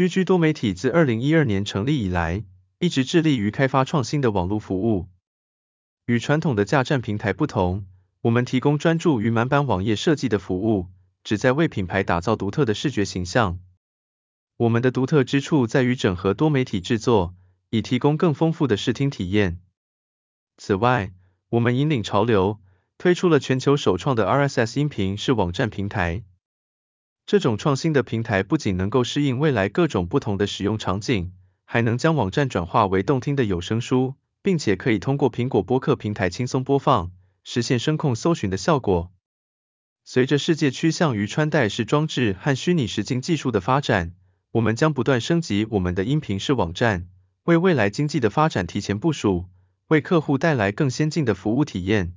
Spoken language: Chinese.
GG 多媒体自2012年成立以来，一直致力于开发创新的网络服务。与传统的架站平台不同，我们提供专注于满版网页设计的服务，旨在为品牌打造独特的视觉形象。我们的独特之处在于整合多媒体制作，以提供更丰富的视听体验。此外，我们引领潮流，推出了全球首创的 RSS 音频式网站平台。这种创新的平台不仅能够适应未来各种不同的使用场景，还能将网站转化为动听的有声书。并且可以通过苹果播客平台轻松播放，实现声控搜寻的效果。随着世界趋向于穿戴式装置和虚拟实境技术的发展，我们将不断升级我们的音频式网站，为未来经济的发展提前部署，为客户带来更先进的服务体验。